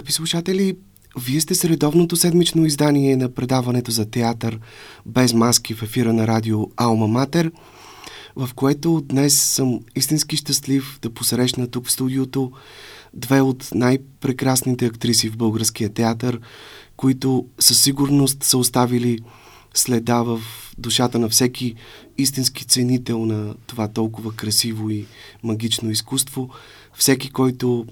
Скъпи слушатели, вие сте с редовното седмично издание на предаването за театър без маски в ефира на радио Алма Матер, в което днес съм истински щастлив да посрещна тук в студиото две от най-прекрасните актриси в българския театър, които със сигурност са оставили следа в душата на всеки истински ценител на това толкова красиво и магично изкуство, всеки, който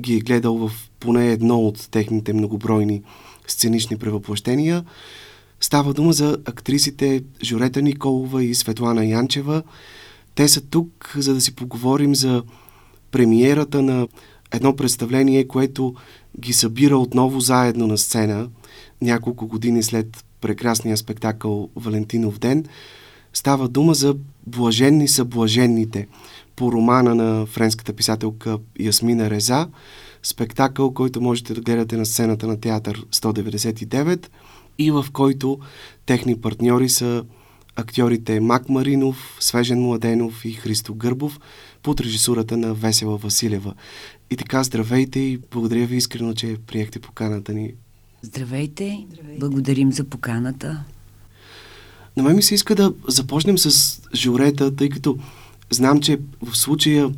ги е гледал в поне едно от техните многобройни сценични превъплъщения. Става дума за актрисите Жорета Николова и Светлана Янчева. Те са тук, за да си поговорим за премиерата на едно представление, което ги събира отново заедно на сцена няколко години след прекрасния спектакъл Валентинов ден. Става дума за Блаженни са блаженните по романа на френската писателка Ясмина Реза. Спектакъл, който можете да гледате на сцената на театър 199 и в който техни партньори са актьорите Мак Маринов, Свежен Младенов и Христо Гърбов под режисурата на Весела Василева. И така, здравейте и благодаря ви искрено, че приехте поканата ни. Здравейте, здравейте. благодарим за поканата. На мен ми се иска да започнем с Жорета, тъй като знам, че в случая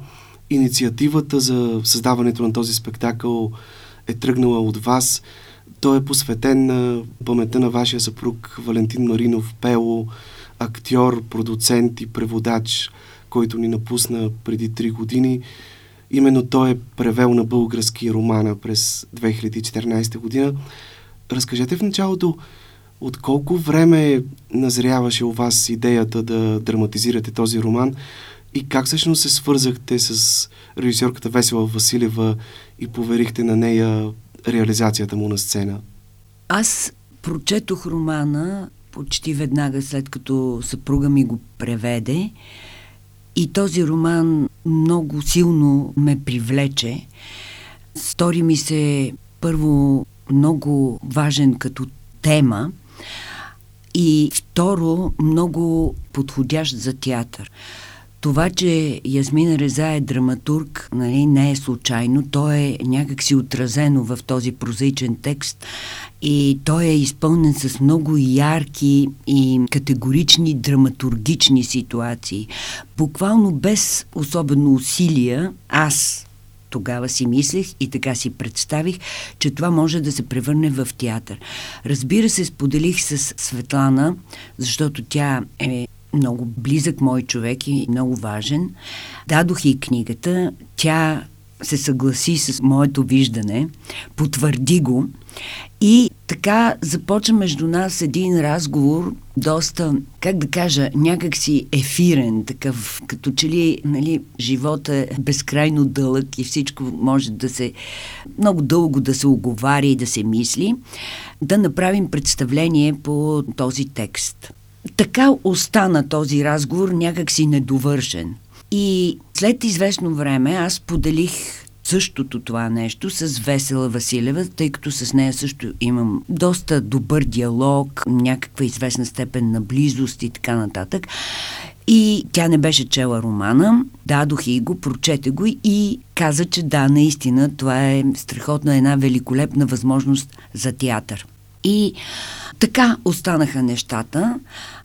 инициативата за създаването на този спектакъл е тръгнала от вас. Той е посветен на паметта на вашия съпруг Валентин Маринов Пело, актьор, продуцент и преводач, който ни напусна преди три години. Именно той е превел на български романа през 2014 година. Разкажете в началото от колко време назряваше у вас идеята да драматизирате този роман и как всъщност се свързахте с режисьорката Весела Василева и поверихте на нея реализацията му на сцена? Аз прочетох романа почти веднага след като съпруга ми го преведе и този роман много силно ме привлече. Стори ми се първо много важен като тема и второ много подходящ за театър. Това, че Ясмина Реза е драматург, нали, не е случайно. То е някакси отразено в този прозаичен текст и той е изпълнен с много ярки и категорични драматургични ситуации. Буквално без особено усилия, аз тогава си мислех и така си представих, че това може да се превърне в театър. Разбира се, споделих с Светлана, защото тя е много близък мой човек и много важен. Дадох и книгата. Тя се съгласи с моето виждане, потвърди го и така започва между нас един разговор, доста, как да кажа, някакси ефирен, такъв, като че ли нали, живота е безкрайно дълъг и всичко може да се, много дълго да се оговаря и да се мисли, да направим представление по този текст. Така остана този разговор някакси недовършен. И след известно време аз поделих същото това нещо с Весела Василева, тъй като с нея също имам доста добър диалог, някаква известна степен на близост и така нататък. И тя не беше чела романа, дадох и го, прочете го и каза, че да, наистина това е страхотна една великолепна възможност за театър. И така останаха нещата,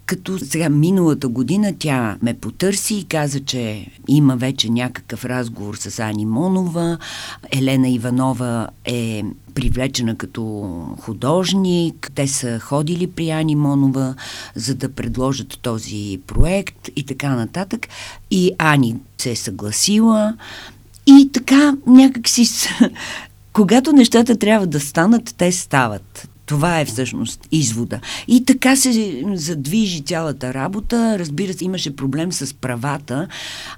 като сега миналата година тя ме потърси и каза, че има вече някакъв разговор с Ани Монова. Елена Иванова е привлечена като художник. Те са ходили при Ани Монова, за да предложат този проект и така нататък. И Ани се е съгласила. И така някакси когато нещата трябва да станат, те стават. Това е всъщност извода. И така се задвижи цялата работа. Разбира се, имаше проблем с правата,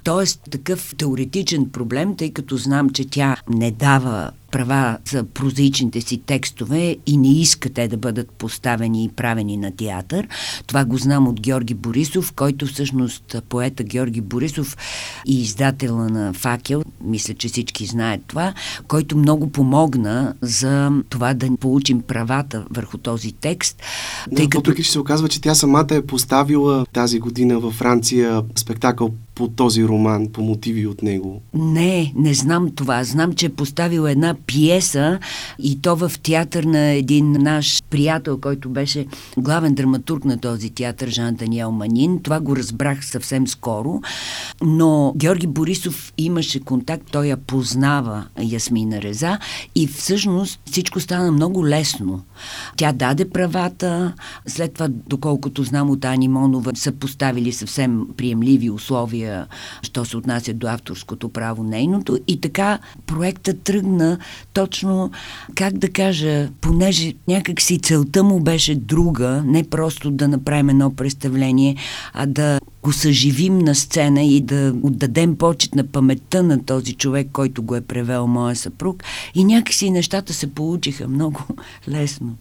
т.е. такъв теоретичен проблем, тъй като знам, че тя не дава права за прозаичните си текстове и не иска те да бъдат поставени и правени на театър. Това го знам от Георги Борисов, който всъщност поета Георги Борисов и издателя на Факел, мисля, че всички знаят това, който много помогна за това да получим правата върху този текст. Да, тъй като... Въпреки, че се оказва, че тя самата е поставила тази година във Франция спектакъл по този роман, по мотиви от него? Не, не знам това. Знам, че е поставил една пиеса и то в театър на един наш приятел, който беше главен драматург на този театър, Жан Даниел Манин. Това го разбрах съвсем скоро. Но Георги Борисов имаше контакт, той я познава Ясмина Реза и всъщност всичко стана много лесно. Тя даде правата, след това, доколкото знам от Ани Монова, са поставили съвсем приемливи условия, що се отнася до авторското право нейното и така проектът тръгна точно, как да кажа, понеже целта му беше друга, не просто да направим едно представление, а да го съживим на сцена и да отдадем почет на паметта на този човек, който го е превел моя съпруг. И някакси нещата се получиха много лесно.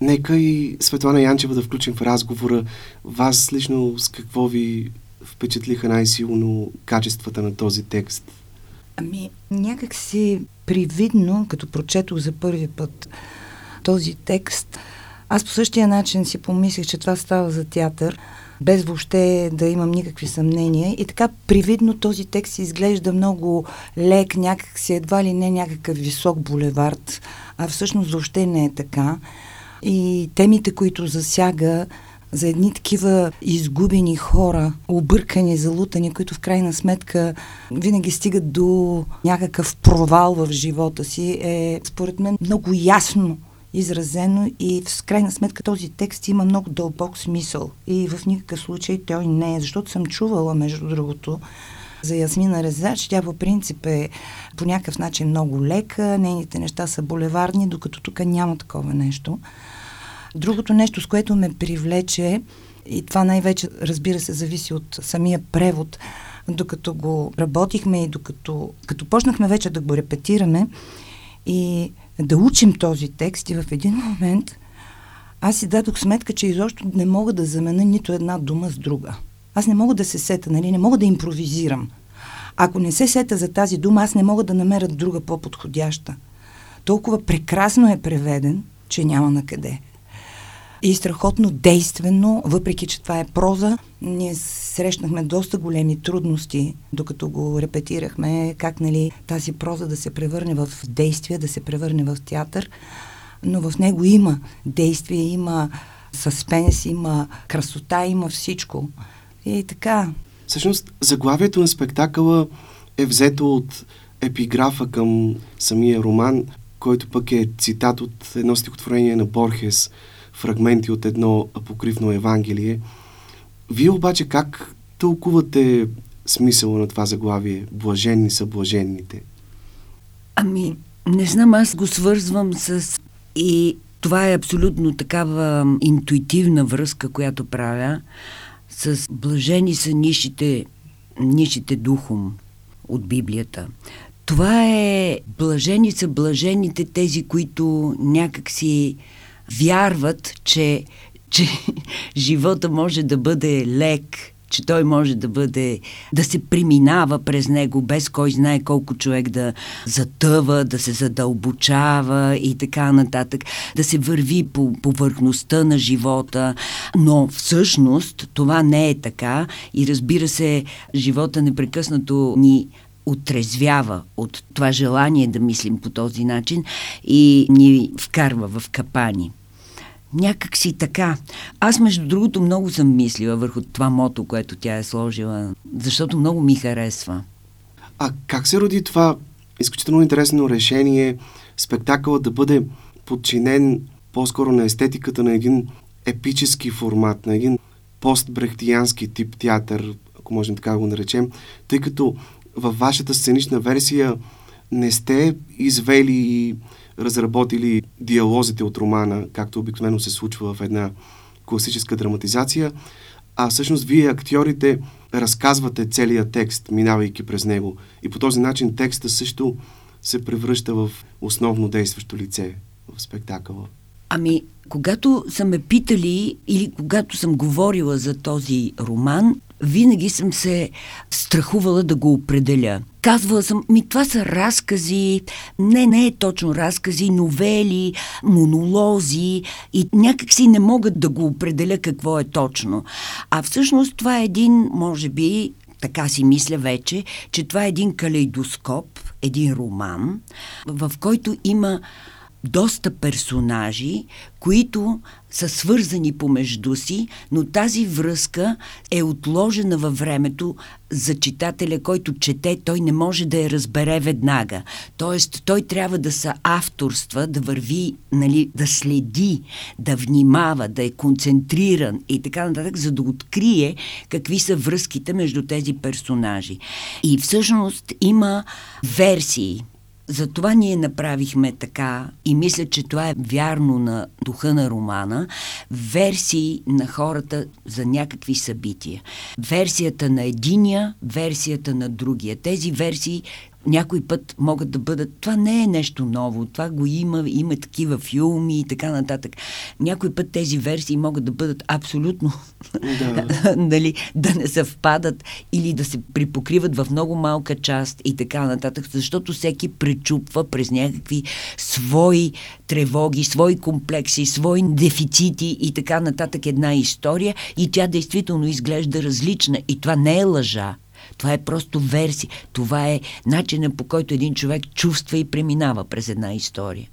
Нека и Светлана Янчева да включим в разговора. Вас лично с какво ви впечатлиха най-силно качествата на този текст? Ами, някак си привидно, като прочетох за първи път този текст, аз по същия начин си помислих, че това става за театър, без въобще да имам никакви съмнения. И така привидно този текст изглежда много лек, някак си едва ли не някакъв висок булевард, а всъщност въобще не е така. И темите, които засяга, за едни такива изгубени хора, объркани, залутани, които в крайна сметка винаги стигат до някакъв провал в живота си, е според мен много ясно изразено и в крайна сметка този текст има много дълбок смисъл и в никакъв случай той не е, защото съм чувала, между другото, за Ясмина че тя по принцип е по някакъв начин много лека, нейните неща са булеварни, докато тук няма такова нещо. Другото нещо, с което ме привлече, и това най-вече, разбира се, зависи от самия превод, докато го работихме и докато като почнахме вече да го репетираме и да учим този текст и в един момент аз си дадох сметка, че изобщо не мога да замена нито една дума с друга. Аз не мога да се сета, нали? не мога да импровизирам. Ако не се сета за тази дума, аз не мога да намеря друга по-подходяща. Толкова прекрасно е преведен, че няма на къде и страхотно действено, въпреки че това е проза. Ние срещнахме доста големи трудности, докато го репетирахме, как нали, тази проза да се превърне в действие, да се превърне в театър. Но в него има действие, има съспенс, има красота, има всичко. И така. Всъщност, заглавието на спектакъла е взето от епиграфа към самия роман, който пък е цитат от едно стихотворение на Борхес – фрагменти от едно апокривно Евангелие. Вие обаче как тълкувате смисъла на това заглавие? Блаженни са блаженните. Ами, не знам, аз го свързвам с... И това е абсолютно такава интуитивна връзка, която правя с блажени са нишите, нишите духом от Библията. Това е блажени са блажените тези, които някак си вярват, че, че живота може да бъде лек, че той може да бъде, да се преминава през него, без кой знае колко човек да затъва, да се задълбочава и така нататък, да се върви по повърхността на живота, но всъщност това не е така и разбира се, живота непрекъснато ни отрезвява от това желание да мислим по този начин и ни вкарва в капани. Някак си така. Аз, между другото, много съм мислила върху това мото, което тя е сложила, защото много ми харесва. А как се роди това изключително интересно решение спектакъла да бъде подчинен по-скоро на естетиката на един епически формат, на един постбрехтиянски тип театър, ако можем така го наречем, тъй като във вашата сценична версия не сте извели и разработили диалозите от романа, както обикновено се случва в една класическа драматизация, а всъщност вие, актьорите, разказвате целият текст, минавайки през него. И по този начин текста също се превръща в основно действащо лице в спектакъла. Ами, когато са ме питали или когато съм говорила за този роман, винаги съм се страхувала да го определя. Казвала съм, ми това са разкази, не, не е точно разкази, новели, монолози и някак си не могат да го определя какво е точно. А всъщност това е един, може би, така си мисля вече, че това е един калейдоскоп, един роман, в който има доста персонажи, които са свързани помежду си, но тази връзка е отложена във времето за читателя, който чете, той не може да я разбере веднага. Тоест, той трябва да са авторства, да върви, нали, да следи, да внимава, да е концентриран и така нататък, за да открие какви са връзките между тези персонажи. И всъщност има версии затова ние направихме така и мисля, че това е вярно на духа на романа, версии на хората за някакви събития. Версията на единия, версията на другия. Тези версии някой път могат да бъдат... Това не е нещо ново, това го има, има такива филми и така нататък. Някой път тези версии могат да бъдат абсолютно... Да. нали, да не съвпадат или да се припокриват в много малка част и така нататък, защото всеки пречупва през някакви свои тревоги, свои комплекси, свои дефицити и така нататък една история и тя действително изглежда различна и това не е лъжа. Това е просто верси. Това е начинът по който един човек чувства и преминава през една история.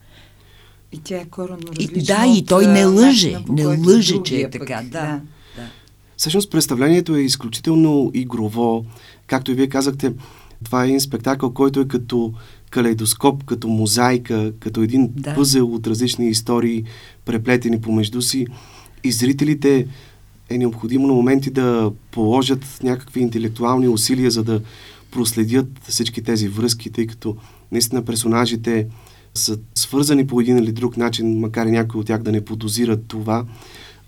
И тя е коренно различна. И, да, от, и той не лъже. Начина, не лъже, че е така. Да. да. да. Всъщност представлението е изключително игрово. Както и вие казахте, това е един спектакъл, който е като калейдоскоп, като мозайка, като един да. пъзел от различни истории, преплетени помежду си. И зрителите е необходимо на моменти да положат някакви интелектуални усилия, за да проследят всички тези връзки, тъй като наистина персонажите са свързани по един или друг начин, макар и някои от тях да не подозират това.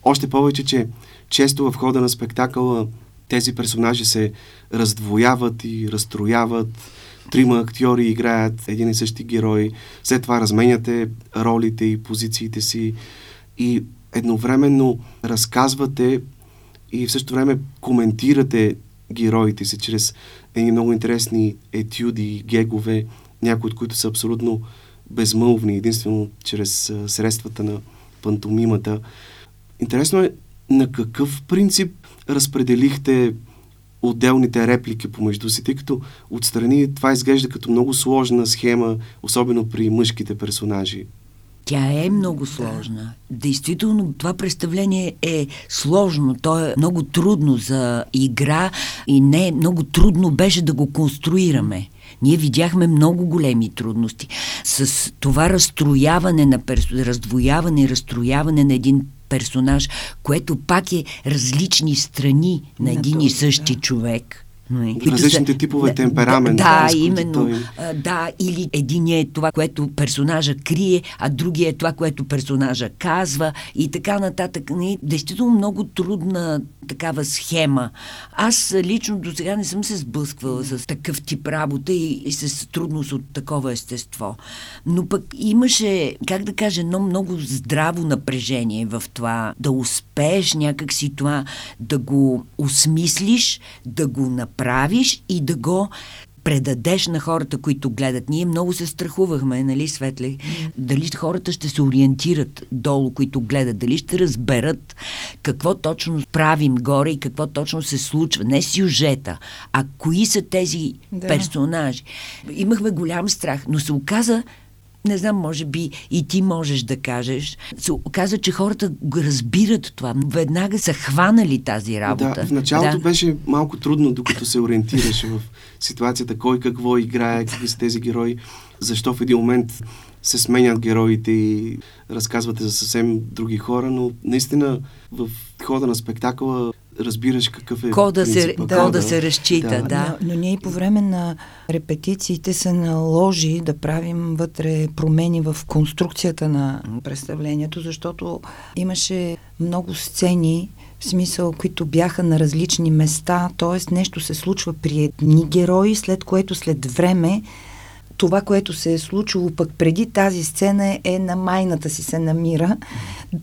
Още повече, че често в хода на спектакъла тези персонажи се раздвояват и разстрояват. Трима актьори играят един и същи герой. След това разменяте ролите и позициите си. И едновременно разказвате и в същото време коментирате героите си чрез едни много интересни етюди, гегове, някои от които са абсолютно безмълвни, единствено чрез средствата на пантомимата. Интересно е на какъв принцип разпределихте отделните реплики помежду си, тъй като отстрани това изглежда като много сложна схема, особено при мъжките персонажи. Тя е много сложна. Действително, това представление е сложно. То е много трудно за игра и не много трудно беше да го конструираме. Ние видяхме много големи трудности. С това разстрояване на перс... раздвояване и разстрояване на един персонаж, което пак е различни страни на един и същи да. човек Различните са, типове темперамент. Да, да именно. Той... Да, или един е това, което персонажа крие, а другия е това, което персонажа казва и така нататък. Не, действително много трудна такава схема. Аз лично до сега не съм се сблъсквала с такъв тип работа и, и с трудност от такова естество. Но пък имаше, как да кажа, едно много здраво напрежение в това да успееш някакси това да го осмислиш, да го направиш и да го предадеш на хората, които гледат. Ние много се страхувахме, нали, Светли? Дали хората ще се ориентират долу, които гледат, дали ще разберат какво точно правим горе и какво точно се случва. Не сюжета, а кои са тези да. персонажи. Имахме голям страх, но се оказа, не знам, може би и ти можеш да кажеш, се оказа, че хората го разбират това. Веднага са хванали тази работа. Да, в началото да. беше малко трудно, докато се ориентираше в ситуацията, кой какво играе, какви са тези герои, защо в един момент се сменят героите и разказвате за съвсем други хора, но наистина в хода на спектакъла разбираш какъв е кода се, да, кода се разчита, да. да. Но, но ние и по време на репетициите се наложи да правим вътре промени в конструкцията на представлението, защото имаше много сцени, в смисъл, които бяха на различни места, т.е. нещо се случва при едни герои, след което след време това, което се е случило пък преди тази сцена е на майната си се намира,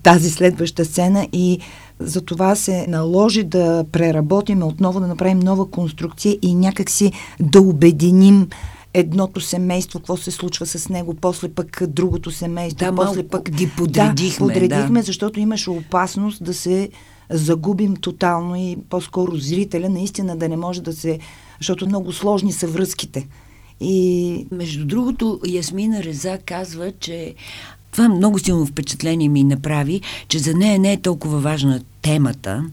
тази следваща сцена и за това се наложи да преработим отново, да направим нова конструкция и някакси да обединим едното семейство, какво се случва с него, после пък другото семейство, да, после пък ги подредихме. Да, подредихме, да. защото имаше опасност да се загубим тотално и по-скоро зрителя наистина да не може да се... Защото много сложни са връзките. И... Между другото, Ясмина Реза казва, че това много силно впечатление ми направи, че за нея не е толкова важна темата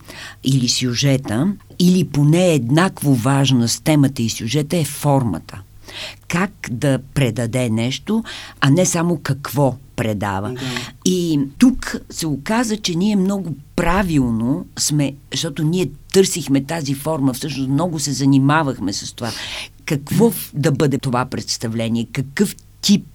или сюжета, или поне еднакво важна с темата и сюжета е формата. Как да предаде нещо, а не само какво предава. Да. И тук се оказа, че ние много правилно сме, защото ние търсихме тази форма, всъщност много се занимавахме с това. Какво да бъде това представление, какъв тип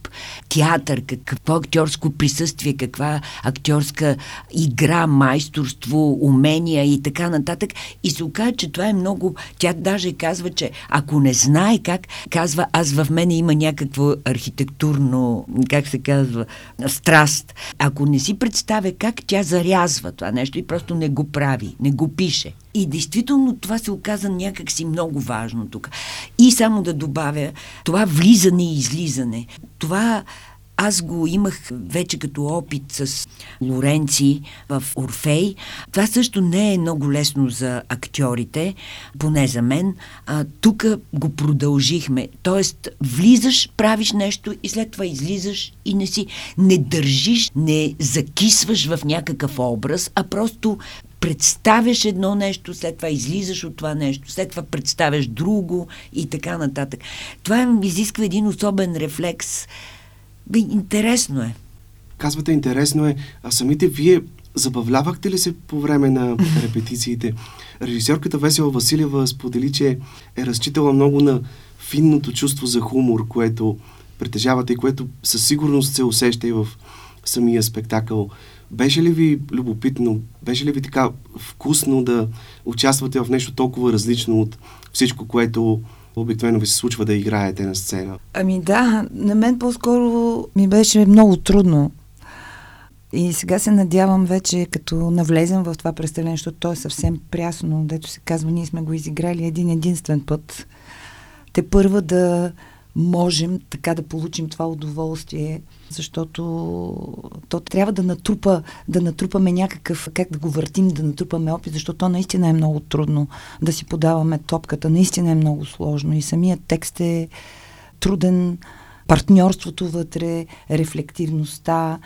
театър, какво актьорско присъствие, каква актьорска игра, майсторство, умения и така нататък. И се оказа, че това е много... Тя даже казва, че ако не знае как, казва, аз в мене има някакво архитектурно, как се казва, страст. Ако не си представя как, тя зарязва това нещо и просто не го прави, не го пише. И действително това се оказа някакси много важно тук. И само да добавя, това влизане и излизане, това аз го имах вече като опит с Лоренци в Орфей. Това също не е много лесно за актьорите, поне за мен. Тук го продължихме. Тоест, влизаш, правиш нещо и след това излизаш и не си, не държиш, не закисваш в някакъв образ, а просто представяш едно нещо, след това излизаш от това нещо, след това представяш друго и така нататък. Това изисква един особен рефлекс. Бе, интересно е. Казвате интересно е, а самите вие забавлявахте ли се по време на репетициите? Режисьорката Весела Василева сподели, че е разчитала много на финното чувство за хумор, което притежавате и което със сигурност се усеща и в самия спектакъл. Беше ли ви любопитно, беше ли ви така вкусно да участвате в нещо толкова различно от всичко, което обикновено ви се случва да играете на сцена? Ами да, на мен по-скоро ми беше много трудно. И сега се надявам вече, като навлезем в това представление, защото то е съвсем прясно, дето се казва, ние сме го изиграли един единствен път. Те първа да можем така да получим това удоволствие, защото то трябва да натрупа, да натрупаме някакъв, как да го въртим, да натрупаме опит, защото то наистина е много трудно да си подаваме топката, наистина е много сложно и самият текст е труден, партньорството вътре, рефлективността,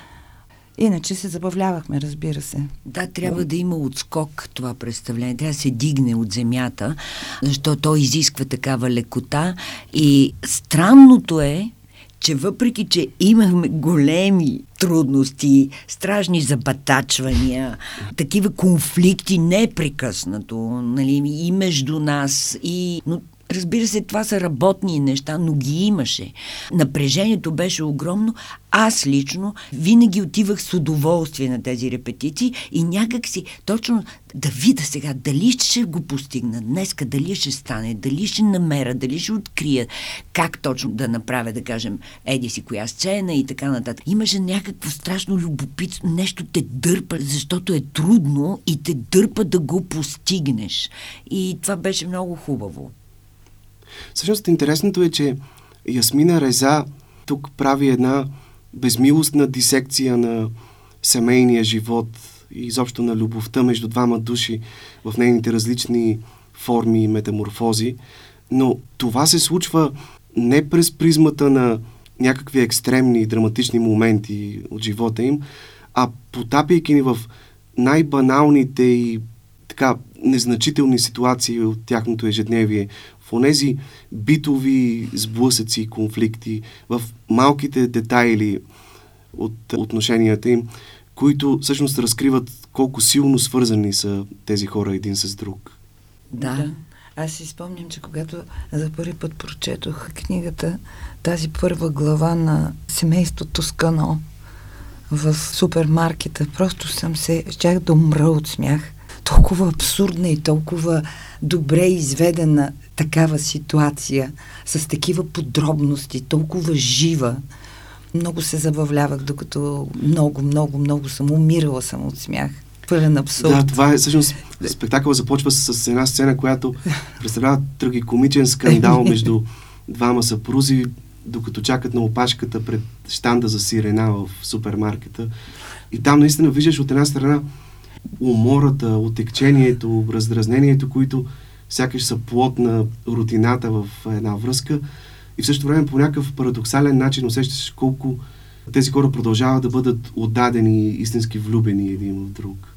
Иначе се забавлявахме, разбира се. Да, трябва да има отскок това представление. Трябва да се дигне от земята, защото то изисква такава лекота. И странното е, че въпреки, че имахме големи трудности, стражни забатачвания, такива конфликти непрекъснато, нали, и между нас, и... Но Разбира се, това са работни неща, но ги имаше. Напрежението беше огромно. Аз лично винаги отивах с удоволствие на тези репетиции и някак си точно да видя сега дали ще го постигна днеска, дали ще стане, дали ще намеря, дали ще открия, как точно да направя, да кажем, еди си коя сцена и така нататък. Имаше някакво страшно любопитство, нещо те дърпа, защото е трудно и те дърпа да го постигнеш. И това беше много хубаво. Всъщност интересното е, че Ясмина Реза тук прави една безмилостна дисекция на семейния живот и изобщо на любовта между двама души в нейните различни форми и метаморфози. Но това се случва не през призмата на някакви екстремни драматични моменти от живота им, а потапяйки ни в най-баналните и така незначителни ситуации от тяхното ежедневие, онези битови сблъсъци и конфликти, в малките детайли от отношенията им, които всъщност разкриват колко силно свързани са тези хора един с друг. Да. да. Аз си спомням, че когато за първи път прочетох книгата, тази първа глава на семейството Скано в супермаркета, просто съм се, щях да умра от смях. Толкова абсурдна и толкова добре изведена такава ситуация, с такива подробности, толкова жива. Много се забавлявах, докато много, много, много съм умирала съм от смях. Пълен абсурд. Да, това е всъщност спектакъл започва с една сцена, която представлява трагикомичен скандал между двама съпрузи, докато чакат на опашката пред штанда за сирена в супермаркета. И там наистина виждаш от една страна умората, отекчението, раздразнението, които сякаш са плод на рутината в една връзка и в същото време по някакъв парадоксален начин усещаш колко тези хора продължават да бъдат отдадени, истински влюбени един в друг.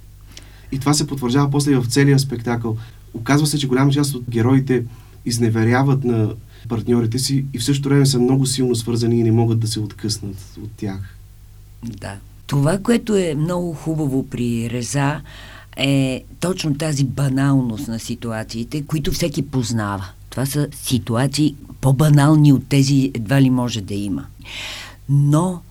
И това се потвърждава после и в целия спектакъл. Оказва се, че голяма част от героите изневеряват на партньорите си и в същото време са много силно свързани и не могат да се откъснат от тях. Да. Това, което е много хубаво при Реза, е точно тази баналност на ситуациите, които всеки познава. Това са ситуации по-банални от тези едва ли може да има. Но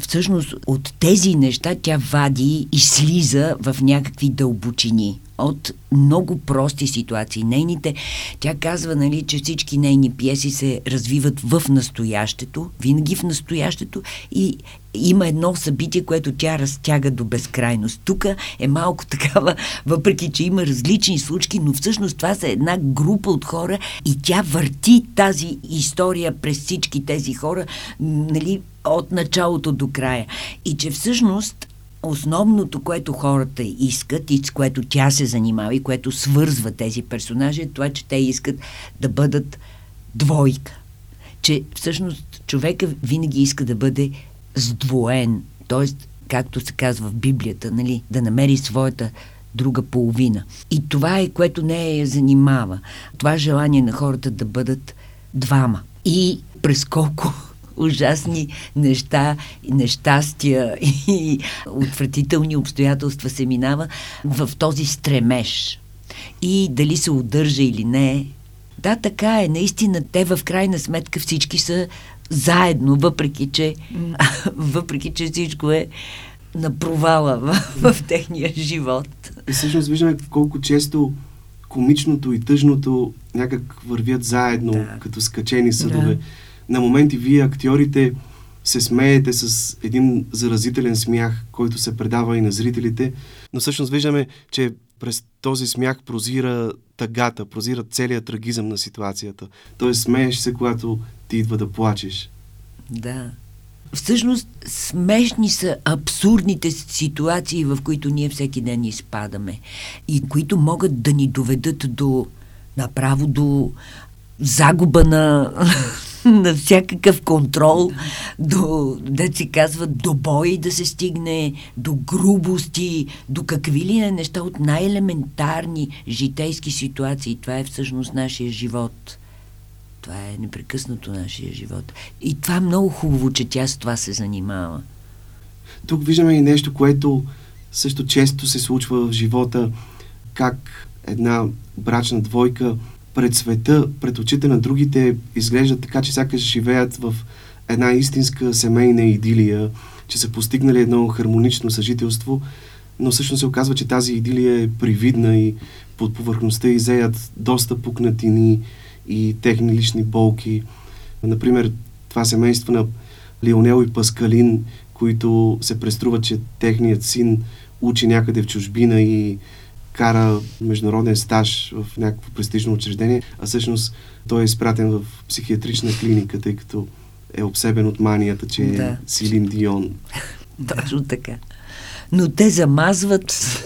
всъщност от тези неща тя вади и слиза в някакви дълбочини от много прости ситуации. Нейните, тя казва, нали, че всички нейни пиеси се развиват в настоящето, винаги в настоящето и има едно събитие, което тя разтяга до безкрайност. Тук е малко такава, въпреки че има различни случки, но всъщност това са една група от хора и тя върти тази история през всички тези хора, нали, от началото до края. И че всъщност основното, което хората искат и с което тя се занимава и което свързва тези персонажи е това, че те искат да бъдат двойка. Че всъщност човека винаги иска да бъде сдвоен, т.е. както се казва в Библията, нали, да намери своята друга половина. И това е което не я занимава. Това желание на хората да бъдат двама. И през колко ужасни неща, нещастия и отвратителни обстоятелства се минава в този стремеж. И дали се удържа или не. Да, така е. Наистина, те в крайна сметка всички са заедно, въпреки че, въпреки, че всичко е на провала в, в техния живот. И всъщност виждаме колко често комичното и тъжното някак вървят заедно, да. като скачени съдове. Да на моменти вие, актьорите, се смеете с един заразителен смях, който се предава и на зрителите, но всъщност виждаме, че през този смях прозира тъгата, прозира целият трагизъм на ситуацията. Тоест смееш се, когато ти идва да плачеш. Да. Всъщност смешни са абсурдните ситуации, в които ние всеки ден изпадаме и които могат да ни доведат до направо до загуба на на всякакъв контрол, до, да си казва, до бой да се стигне, до грубости, до какви ли не неща от най-елементарни житейски ситуации. Това е всъщност нашия живот. Това е непрекъснато нашия живот. И това е много хубаво, че тя с това се занимава. Тук виждаме и нещо, което също често се случва в живота, как една брачна двойка пред света, пред очите на другите изглеждат така, че сякаш живеят в една истинска семейна идилия, че са постигнали едно хармонично съжителство, но всъщност се оказва, че тази идилия е привидна и под повърхността изеят доста пукнатини и техни лични болки. Например, това семейство на Лионел и Паскалин, които се преструват, че техният син учи някъде в чужбина и кара международен стаж в някакво престижно учреждение, а всъщност той е изпратен в психиатрична клиника, тъй като е обсебен от манията, че да. е Силин Дион. Точно така. Но те замазват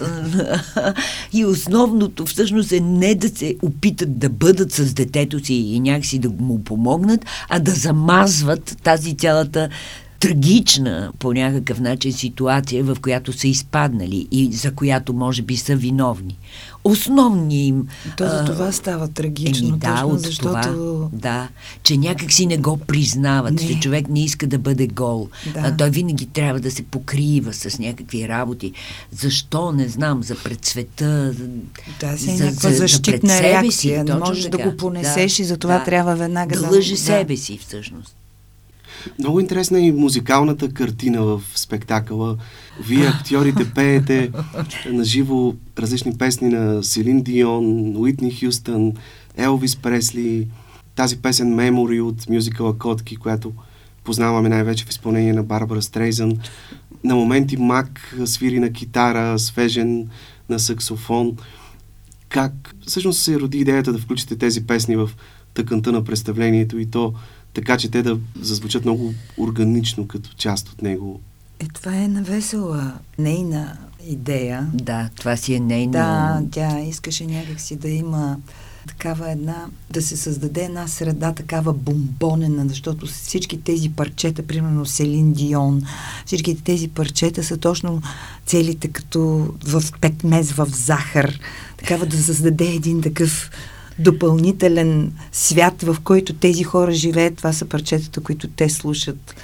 и основното всъщност е не да се опитат да бъдат с детето си и някакси да му помогнат, а да замазват тази цялата трагична по някакъв начин ситуация, в която са изпаднали и за която може би са виновни. Основни им... То за това става трагично, еми, да, точно, от защото... Това, да, че някак си не го признават, не. че човек не иска да бъде гол. Да. А, той винаги трябва да се покрива с някакви работи. Защо? Не знам, за пред света, да, си за, за, защитна за реакция. Си, не можеш да го понесеш да, и затова да, трябва веднага да... Да лъже себе си всъщност. Много интересна е и музикалната картина в спектакъла. Вие, актьорите, пеете на живо различни песни на Селин Дион, Уитни Хюстън, Елвис Пресли, тази песен Memory от мюзикъла Котки, която познаваме най-вече в изпълнение на Барбара Стрейзън. На моменти Мак свири на китара, свежен на саксофон. Как всъщност се роди идеята да включите тези песни в тъканта на представлението и то така че те да зазвучат много органично като част от него. Е, това е навесела нейна идея. Да, това си е нейно... Да, тя искаше някакси да има такава една, да се създаде една среда такава бомбонена, защото всички тези парчета, примерно Селин Дион, всички тези парчета са точно целите като в петмез в захар. Такава да създаде един такъв допълнителен свят, в който тези хора живеят. Това са парчетата, които те слушат.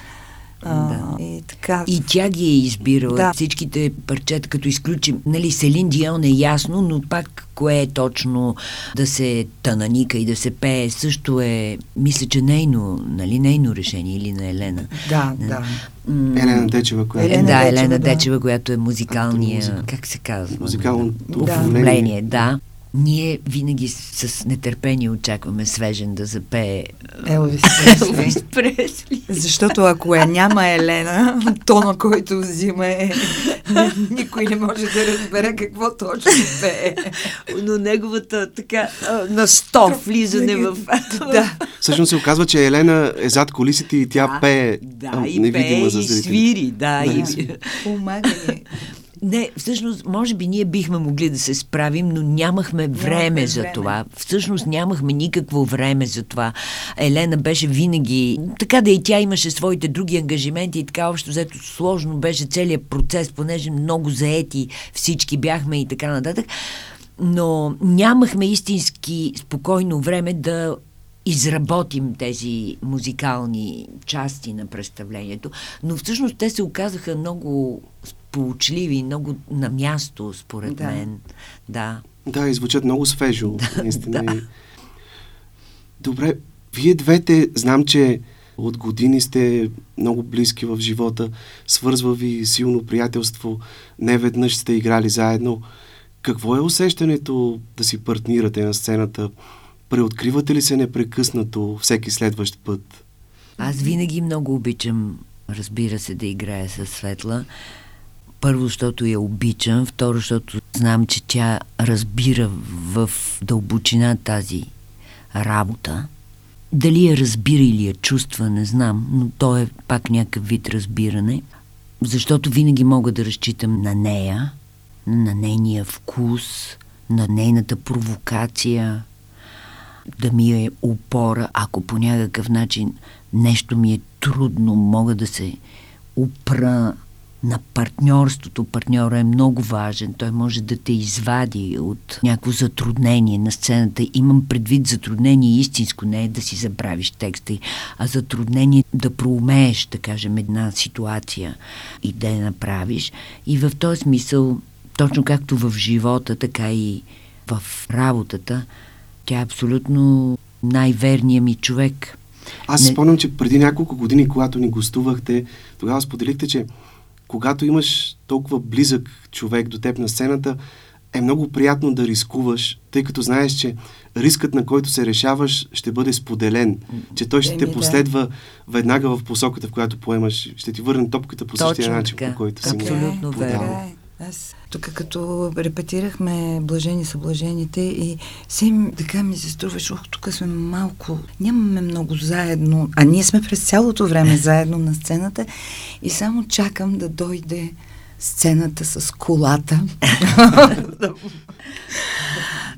А, да. и, така. и тя ги е избирала. Да. Всичките парчета, като изключим. Нали, Селин Дион е ясно, но пак кое е точно да се тананика и да се пее, също е, мисля, че нейно, нали, нейно решение или на Елена. Да, да. да. Елена Дечева, която Елена, да, Елена Дечева, Дечева, която е музикалния, как се казва? Музикалното да. оформление, да. Ние винаги с нетърпение очакваме свежен да запее Елвис Пресли. Пресли. Защото ако я няма Елена, тона, който взима е... Никой не може да разбере какво точно пее. Но неговата така на сто влизане в... да. Всъщност се оказва, че Елена е зад колисите и тя да, пее да, и пее, за и свири, да. да. И... Помага не, всъщност, може би ние бихме могли да се справим, но нямахме време нямахме за време. това. Всъщност нямахме никакво време за това. Елена беше винаги... Така да и тя имаше своите други ангажименти и така общо взето сложно беше целият процес, понеже много заети всички бяхме и така нататък. Но нямахме истински спокойно време да изработим тези музикални части на представлението, но всъщност те се оказаха много сполучливи, много на място, според да. мен. Да. Да, и звучат много свежо, да, наистина. Да. Добре, вие двете, знам, че от години сте много близки в живота, свързва ви силно приятелство, не веднъж сте играли заедно. Какво е усещането да си партнирате на сцената? Преоткривате ли се непрекъснато всеки следващ път? Аз винаги много обичам, разбира се, да играя с Светла. Първо, защото я обичам, второ, защото знам, че тя разбира в дълбочина тази работа. Дали я разбира или я чувства, не знам, но то е пак някакъв вид разбиране, защото винаги мога да разчитам на нея, на нейния вкус, на нейната провокация, да ми е опора, ако по някакъв начин нещо ми е трудно, мога да се опра на партньорството. Партньора е много важен. Той може да те извади от някакво затруднение на сцената. Имам предвид затруднение истинско, не е да си забравиш текста, а затруднение да проумееш, да кажем, една ситуация и да я направиш. И в този смисъл, точно както в живота, така и в работата, тя е абсолютно най-верният ми човек. Аз не... спомням, че преди няколко години, когато ни гостувахте, тогава споделихте, че когато имаш толкова близък човек до теб на сцената, е много приятно да рискуваш, тъй като знаеш, че рискът, на който се решаваш, ще бъде споделен, че той ще те последва веднага в посоката, в която поемаш, ще ти върне топката по същия начин, по който си Абсолютно верно. Аз тук като репетирахме Блажени са блажените и се така ми се струваше, ох, тук сме малко, нямаме много заедно, а ние сме през цялото време заедно на сцената и само чакам да дойде сцената с колата.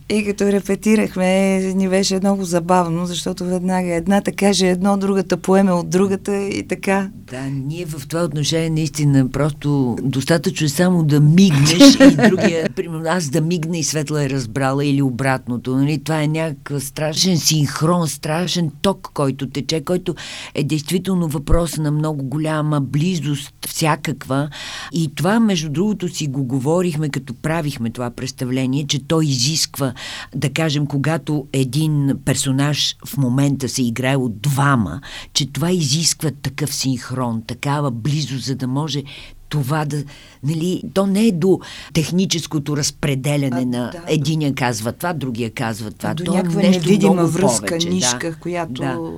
И като репетирахме, ни беше много забавно, защото веднага едната каже едно, другата поеме от другата и така. Да, ние в това отношение наистина просто достатъчно е само да мигнеш и другия, примерно аз да мигна и Светла е разбрала или обратното. Нали? Това е някакъв страшен синхрон, страшен ток, който тече, който е действително въпрос на много голяма близост, всякаква. И това, между другото, си го говорихме, като правихме това представление, че той изисква да кажем, когато един персонаж в момента се играе от двама, че това изисква такъв синхрон, такава близост, за да може това да, нали, то не е до техническото разпределяне а, на да, единия казва това, другия казва това. До то е някаква нещо невидима връзка, повече, нишка, да. която... Да.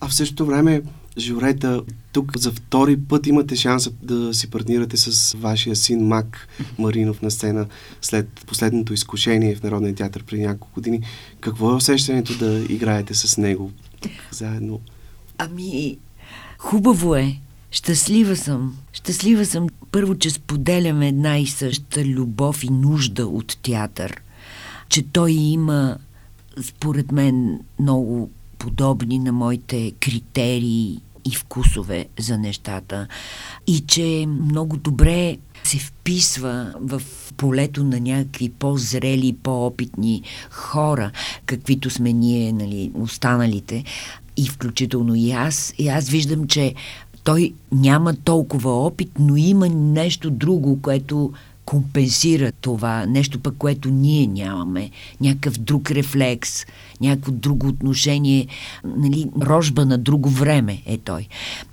А в същото време Жорета, тук за втори път имате шанса да си партнирате с вашия син Мак Маринов на сцена след последното изкушение в Народния театър преди няколко години. Какво е усещането да играете с него заедно? Ами, хубаво е. Щастлива съм. Щастлива съм първо, че споделяме една и съща любов и нужда от театър. Че той има, според мен, много подобни на моите критерии и вкусове за нещата. И че много добре се вписва в полето на някакви по-зрели, по-опитни хора, каквито сме ние, нали, останалите, и включително и аз. И аз виждам, че той няма толкова опит, но има нещо друго, което компенсира това, нещо пък, което ние нямаме, някакъв друг рефлекс, някакво друго отношение, нали, рожба на друго време е той.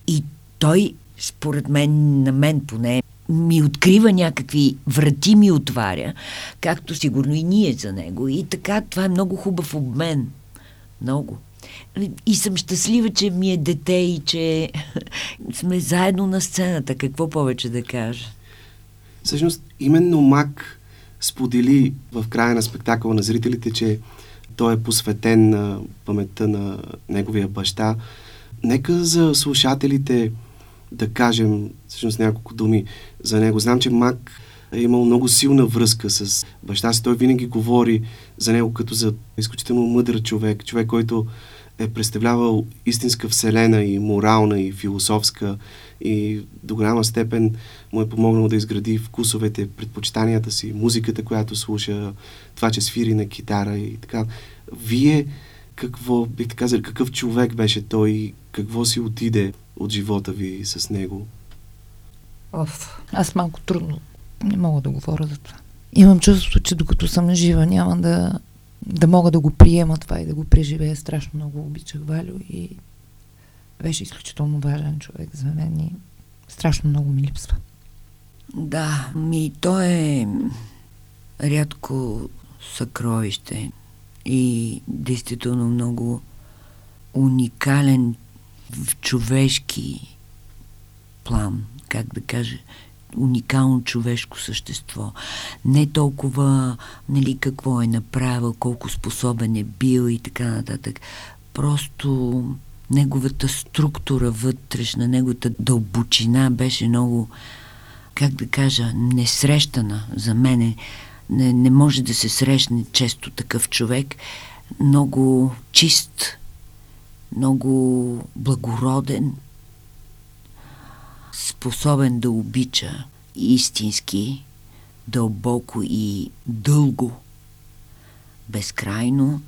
И той, според мен, на мен поне, ми открива някакви врати, ми отваря, както сигурно и ние за него. И така, това е много хубав обмен. Много. И съм щастлива, че ми е дете и че сме заедно на сцената. Какво повече да кажа? Всъщност, именно Мак сподели в края на спектакъла на зрителите, че той е посветен на паметта на неговия баща. Нека за слушателите да кажем всъщност няколко думи за него. Знам, че Мак е имал много силна връзка с баща си. Той винаги говори за него като за изключително мъдър човек, човек, който е представлявал истинска вселена и морална и философска и до голяма степен му е помогнал да изгради вкусовете, предпочитанията си, музиката, която слуша, това, че свири на китара и така. Вие какво, бихте казали, какъв човек беше той и какво си отиде от живота ви с него? Оф, аз малко трудно не мога да говоря за това. Имам чувството, че докато съм жива няма да, да мога да го приема това и да го преживея. Страшно много обичах Валю и беше изключително важен човек за мен и страшно много ми липсва. Да, ми то е рядко съкровище и действително много уникален в човешки план, как да кажа, уникално човешко същество. Не толкова нали, какво е направил, колко способен е бил и така нататък. Просто неговата структура вътрешна, неговата дълбочина беше много, как да кажа, несрещана за мене. Не, не може да се срещне често такъв човек. Много чист, много благороден, способен да обича истински, дълбоко и дълго, безкрайно.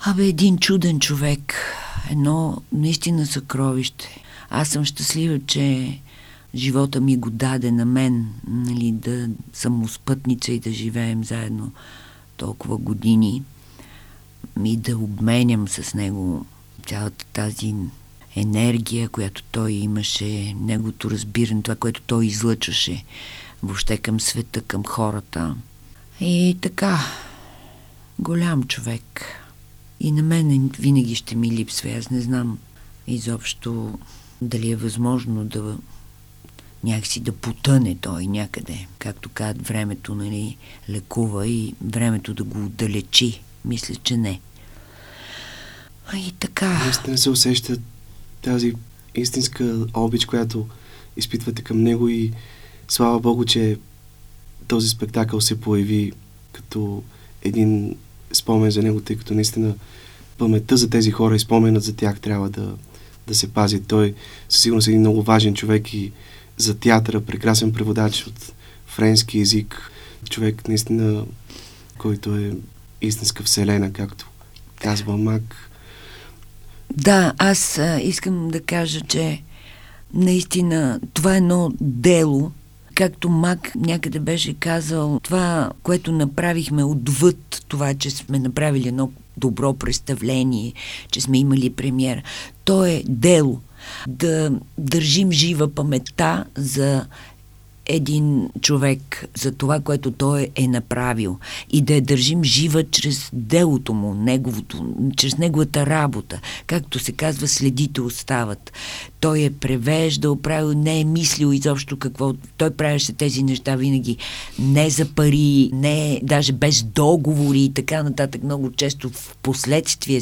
Абе, един чуден човек, едно наистина съкровище. Аз съм щастлива, че живота ми го даде на мен, нали, да съм спътница и да живеем заедно толкова години и да обменям с него цялата тази енергия, която той имаше, неговото разбиране, това, което той излъчваше въобще към света, към хората. И така, голям човек. И на мен винаги ще ми липсва. Аз не знам изобщо дали е възможно да някакси да потъне той някъде. Както казват, времето нали, лекува и времето да го отдалечи. Мисля, че не. А и така. Наистина се усеща тази истинска обич, която изпитвате към него и слава Богу, че този спектакъл се появи като един спомен за него, тъй като наистина паметта за тези хора и споменът за тях трябва да, да се пази. Той със сигурност е един много важен човек и за театъра, прекрасен преводач от френски язик, човек наистина, който е истинска вселена, както казва Мак. Да, аз а, искам да кажа, че наистина това е едно дело, както Мак някъде беше казал, това, което направихме отвъд това, че сме направили едно добро представление, че сме имали премиера, то е дело. Да държим жива паметта за един човек за това, което той е направил и да я държим жива чрез делото му, неговото, чрез неговата работа. Както се казва, следите остават. Той е превеждал, правил, не е мислил изобщо какво. Той правеше тези неща винаги не за пари, не даже без договори и така нататък. Много често в последствие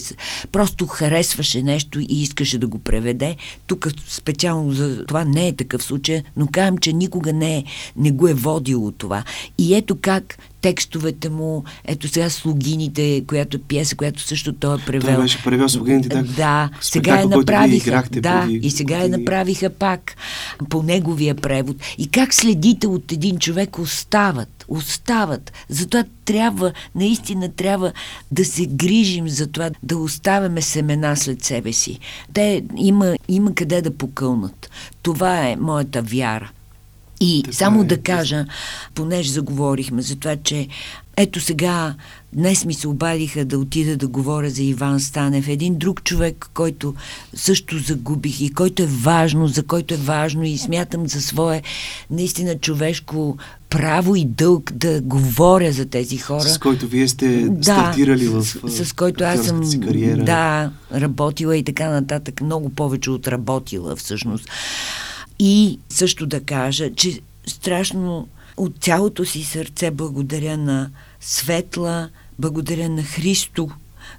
просто харесваше нещо и искаше да го преведе. Тук специално за това не е такъв случай, но казвам, че никога не, е, не го е водило това. И ето как текстовете му, ето сега Слугините, която е пиеса, която също той е превел. Той беше превел Слугините, так, Да, сега я направиха. Да, преди, и сега я направиха пак по неговия превод. И как следите от един човек остават, остават. Затова трябва, наистина трябва да се грижим за това, да оставяме семена след себе си. Те има, има къде да покълнат. Това е моята вяра. И така само е, да кажа, понеже заговорихме за това, че ето сега, днес ми се обадиха да отида да говоря за Иван Станев, един друг човек, който също загубих и който е важно, за който е важно и смятам за свое наистина човешко право и дълг да говоря за тези хора. С който вие сте да, стартирали в с, с който аз съм си кариера. Да, работила и така нататък, много повече от работила всъщност. И също да кажа, че страшно от цялото си сърце благодаря на Светла, благодаря на Христо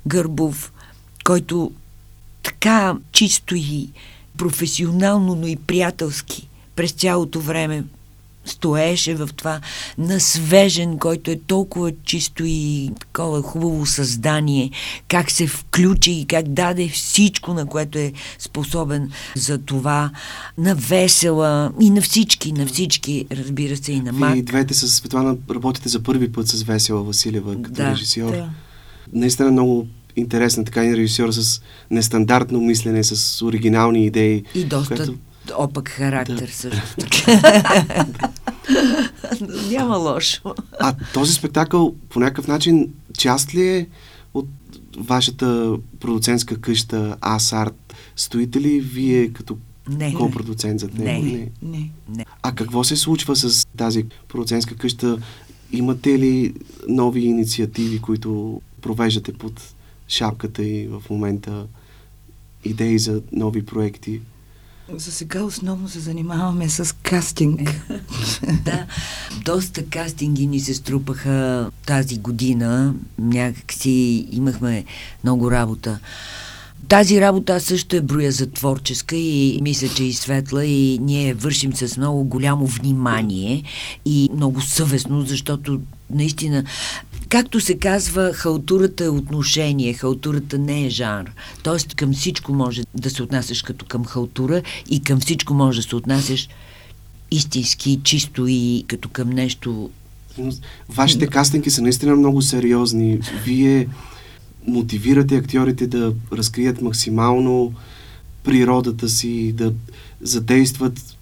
Гърбов, който така чисто и професионално, но и приятелски през цялото време стоеше в това на свежен, който е толкова чисто и такова хубаво създание, как се включи и как даде всичко, на което е способен за това, на весела и на всички, на всички, разбира се, и на Мак. Вие двете с Светлана работите за първи път с Весела Василева като да, режисьор. Да. Наистина много интересна така и режисьор с нестандартно мислене, с оригинални идеи. И доста което опък характер да. също Няма лошо. А този спектакъл по някакъв начин част ли е от вашата продуцентска къща Асарт? Стоите ли вие като не. ко-продуцент зад него? Не. не. не. не. А какво се случва с тази продуцентска къща? Имате ли нови инициативи, които провеждате под шапката и в момента идеи за нови проекти? За сега основно се занимаваме с кастинг. да, доста кастинги ни се струпаха тази година. Някакси имахме много работа. Тази работа също е броя за творческа и мисля, че и светла и ние вършим с много голямо внимание и много съвестно, защото наистина Както се казва, халтурата е отношение, халтурата не е жанр. Тоест към всичко може да се отнасяш като към халтура и към всичко може да се отнасяш истински, чисто и като към нещо... Вашите кастинги са наистина много сериозни. Вие мотивирате актьорите да разкрият максимално природата си, да задействат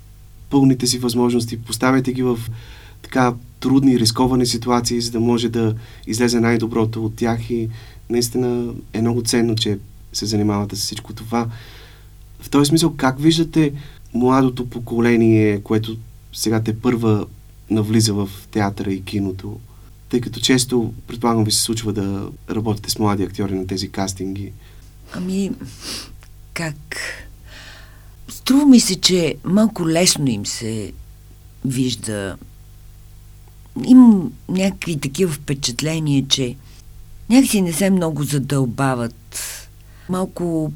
пълните си възможности. Поставяте ги в така трудни, рисковани ситуации, за да може да излезе най-доброто от тях и наистина е много ценно, че се занимавате с всичко това. В този смисъл, как виждате младото поколение, което сега те първа навлиза в театъра и киното, тъй като често, предполагам ви се случва да работите с млади актьори на тези кастинги? Ами, как? Струва ми се, че малко лесно им се вижда имам някакви такива впечатления, че някакси не се много задълбават. Малко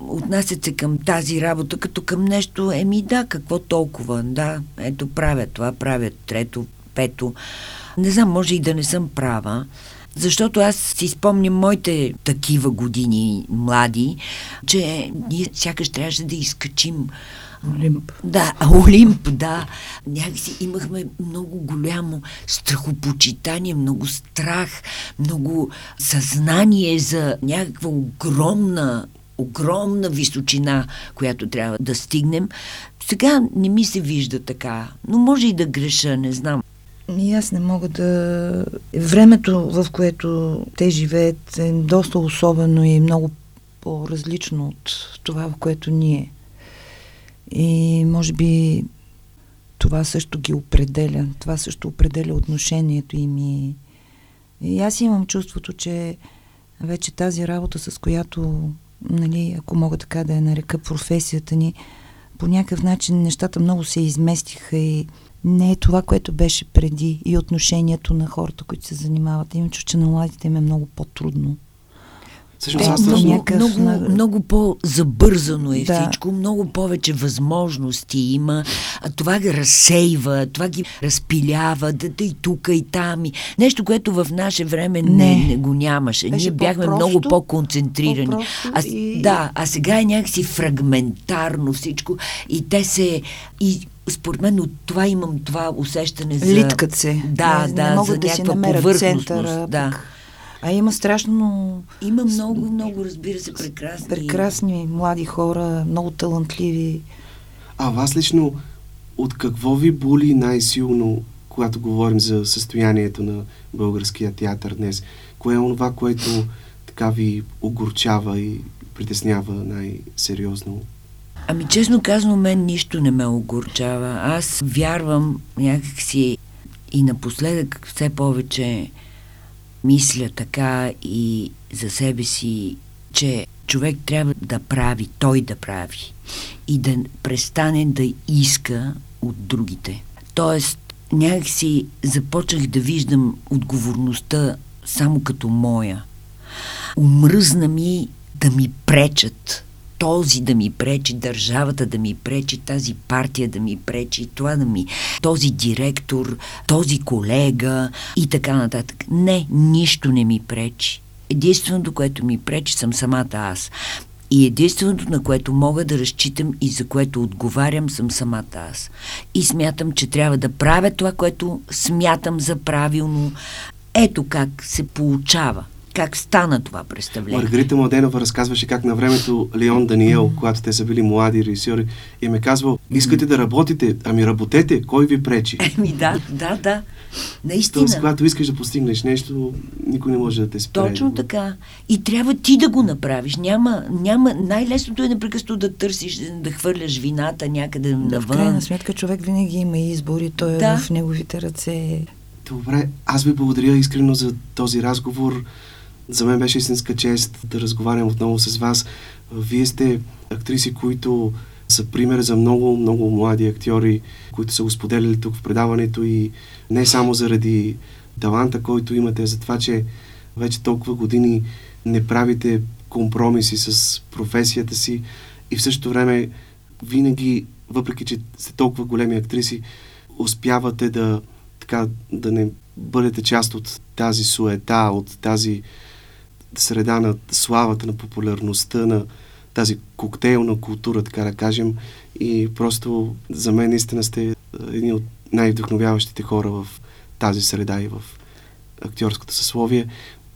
отнасят се към тази работа като към нещо, еми да, какво толкова, да, ето правят това, правят трето, пето. Не знам, може и да не съм права, защото аз си спомням моите такива години млади, че ние сякаш трябваше да изкачим Олимп. Да, Олимп, да. Някакси имахме много голямо страхопочитание, много страх, много съзнание за някаква огромна огромна височина, която трябва да стигнем. Сега не ми се вижда така, но може и да греша, не знам. И аз не мога да... Времето, в което те живеят, е доста особено и много по-различно от това, в което ние и може би това също ги определя. Това също определя отношението им и, и аз имам чувството, че вече тази работа, с която, нали, ако мога така да я нарека професията ни, по някакъв начин нещата много се изместиха и не е това, което беше преди и отношението на хората, които се занимават. Имам чувство, че на младите им е много по-трудно. Всъщност, аз много, някакъв... много, много, по-забързано е да. всичко, много повече възможности има, а това ги разсейва, това ги разпилява, да, да и тук, и там. И... Нещо, което в наше време не, не, не го нямаше. Беше Ние бяхме много по-концентрирани. А, и... Да, а сега е някакси фрагментарно всичко и те се... И според мен от това имам това усещане за... Литкат се. Да, не, да, не могат за да си намерят центъра. Да. Пък а има страшно... Има много, много, разбира се, прекрасни... Прекрасни млади хора, много талантливи. А вас лично от какво ви боли най-силно, когато говорим за състоянието на българския театър днес? Кое е това, което така ви огорчава и притеснява най-сериозно? Ами честно казано, мен нищо не ме огорчава. Аз вярвам някакси и напоследък все повече мисля така и за себе си, че човек трябва да прави, той да прави и да престане да иска от другите. Тоест, някакси започнах да виждам отговорността само като моя. Умръзна ми да ми пречат този да ми пречи, държавата да ми пречи, тази партия да ми пречи, това да ми, този директор, този колега и така нататък. Не, нищо не ми пречи. Единственото, което ми пречи, съм самата аз. И единственото, на което мога да разчитам и за което отговарям, съм самата аз. И смятам, че трябва да правя това, което смятам за правилно. Ето как се получава как стана това представление. Маргарита Младенова разказваше как на времето Леон Даниел, когато те са били млади режисьори, им е казвал, искате да работите, ами работете, кой ви пречи? Еми да, да, да. Наистина. Тоест, когато искаш да постигнеш нещо, никой не може да те спре. Точно така. И трябва ти да го направиш. Няма, няма... Най-лесното е непрекъснато да търсиш, да хвърляш вината някъде навън. В крайна сметка човек винаги има избор и той е да. е в неговите ръце. Добре, аз ви благодаря искрено за този разговор. За мен беше истинска чест да разговарям отново с вас. Вие сте актриси, които са пример за много, много млади актьори, които са го споделяли тук в предаването и не само заради таланта, който имате, за това, че вече толкова години не правите компромиси с професията си и в същото време винаги, въпреки че сте толкова големи актриси, успявате да, така, да не бъдете част от тази суета, от тази среда на славата, на популярността, на тази коктейлна култура, така да кажем. И просто за мен наистина сте едни от най-вдъхновяващите хора в тази среда и в актьорското съсловие.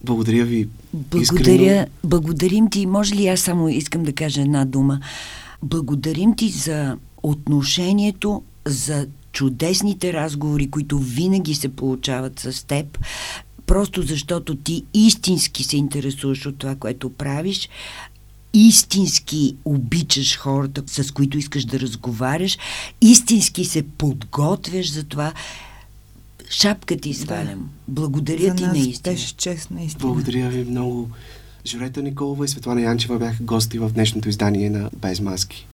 Благодаря ви. Благодаря. Искрено. Благодарим ти. Може ли аз само искам да кажа една дума? Благодарим ти за отношението, за чудесните разговори, които винаги се получават с теб, просто защото ти истински се интересуваш от това, което правиш, истински обичаш хората, с които искаш да разговаряш, истински се подготвяш за това. Шапка ти свалям. Да. Благодаря за ти нас наистина. Беше чест, наистина. Благодаря ви много. Журета Николова и Светлана Янчева бяха гости в днешното издание на Без маски.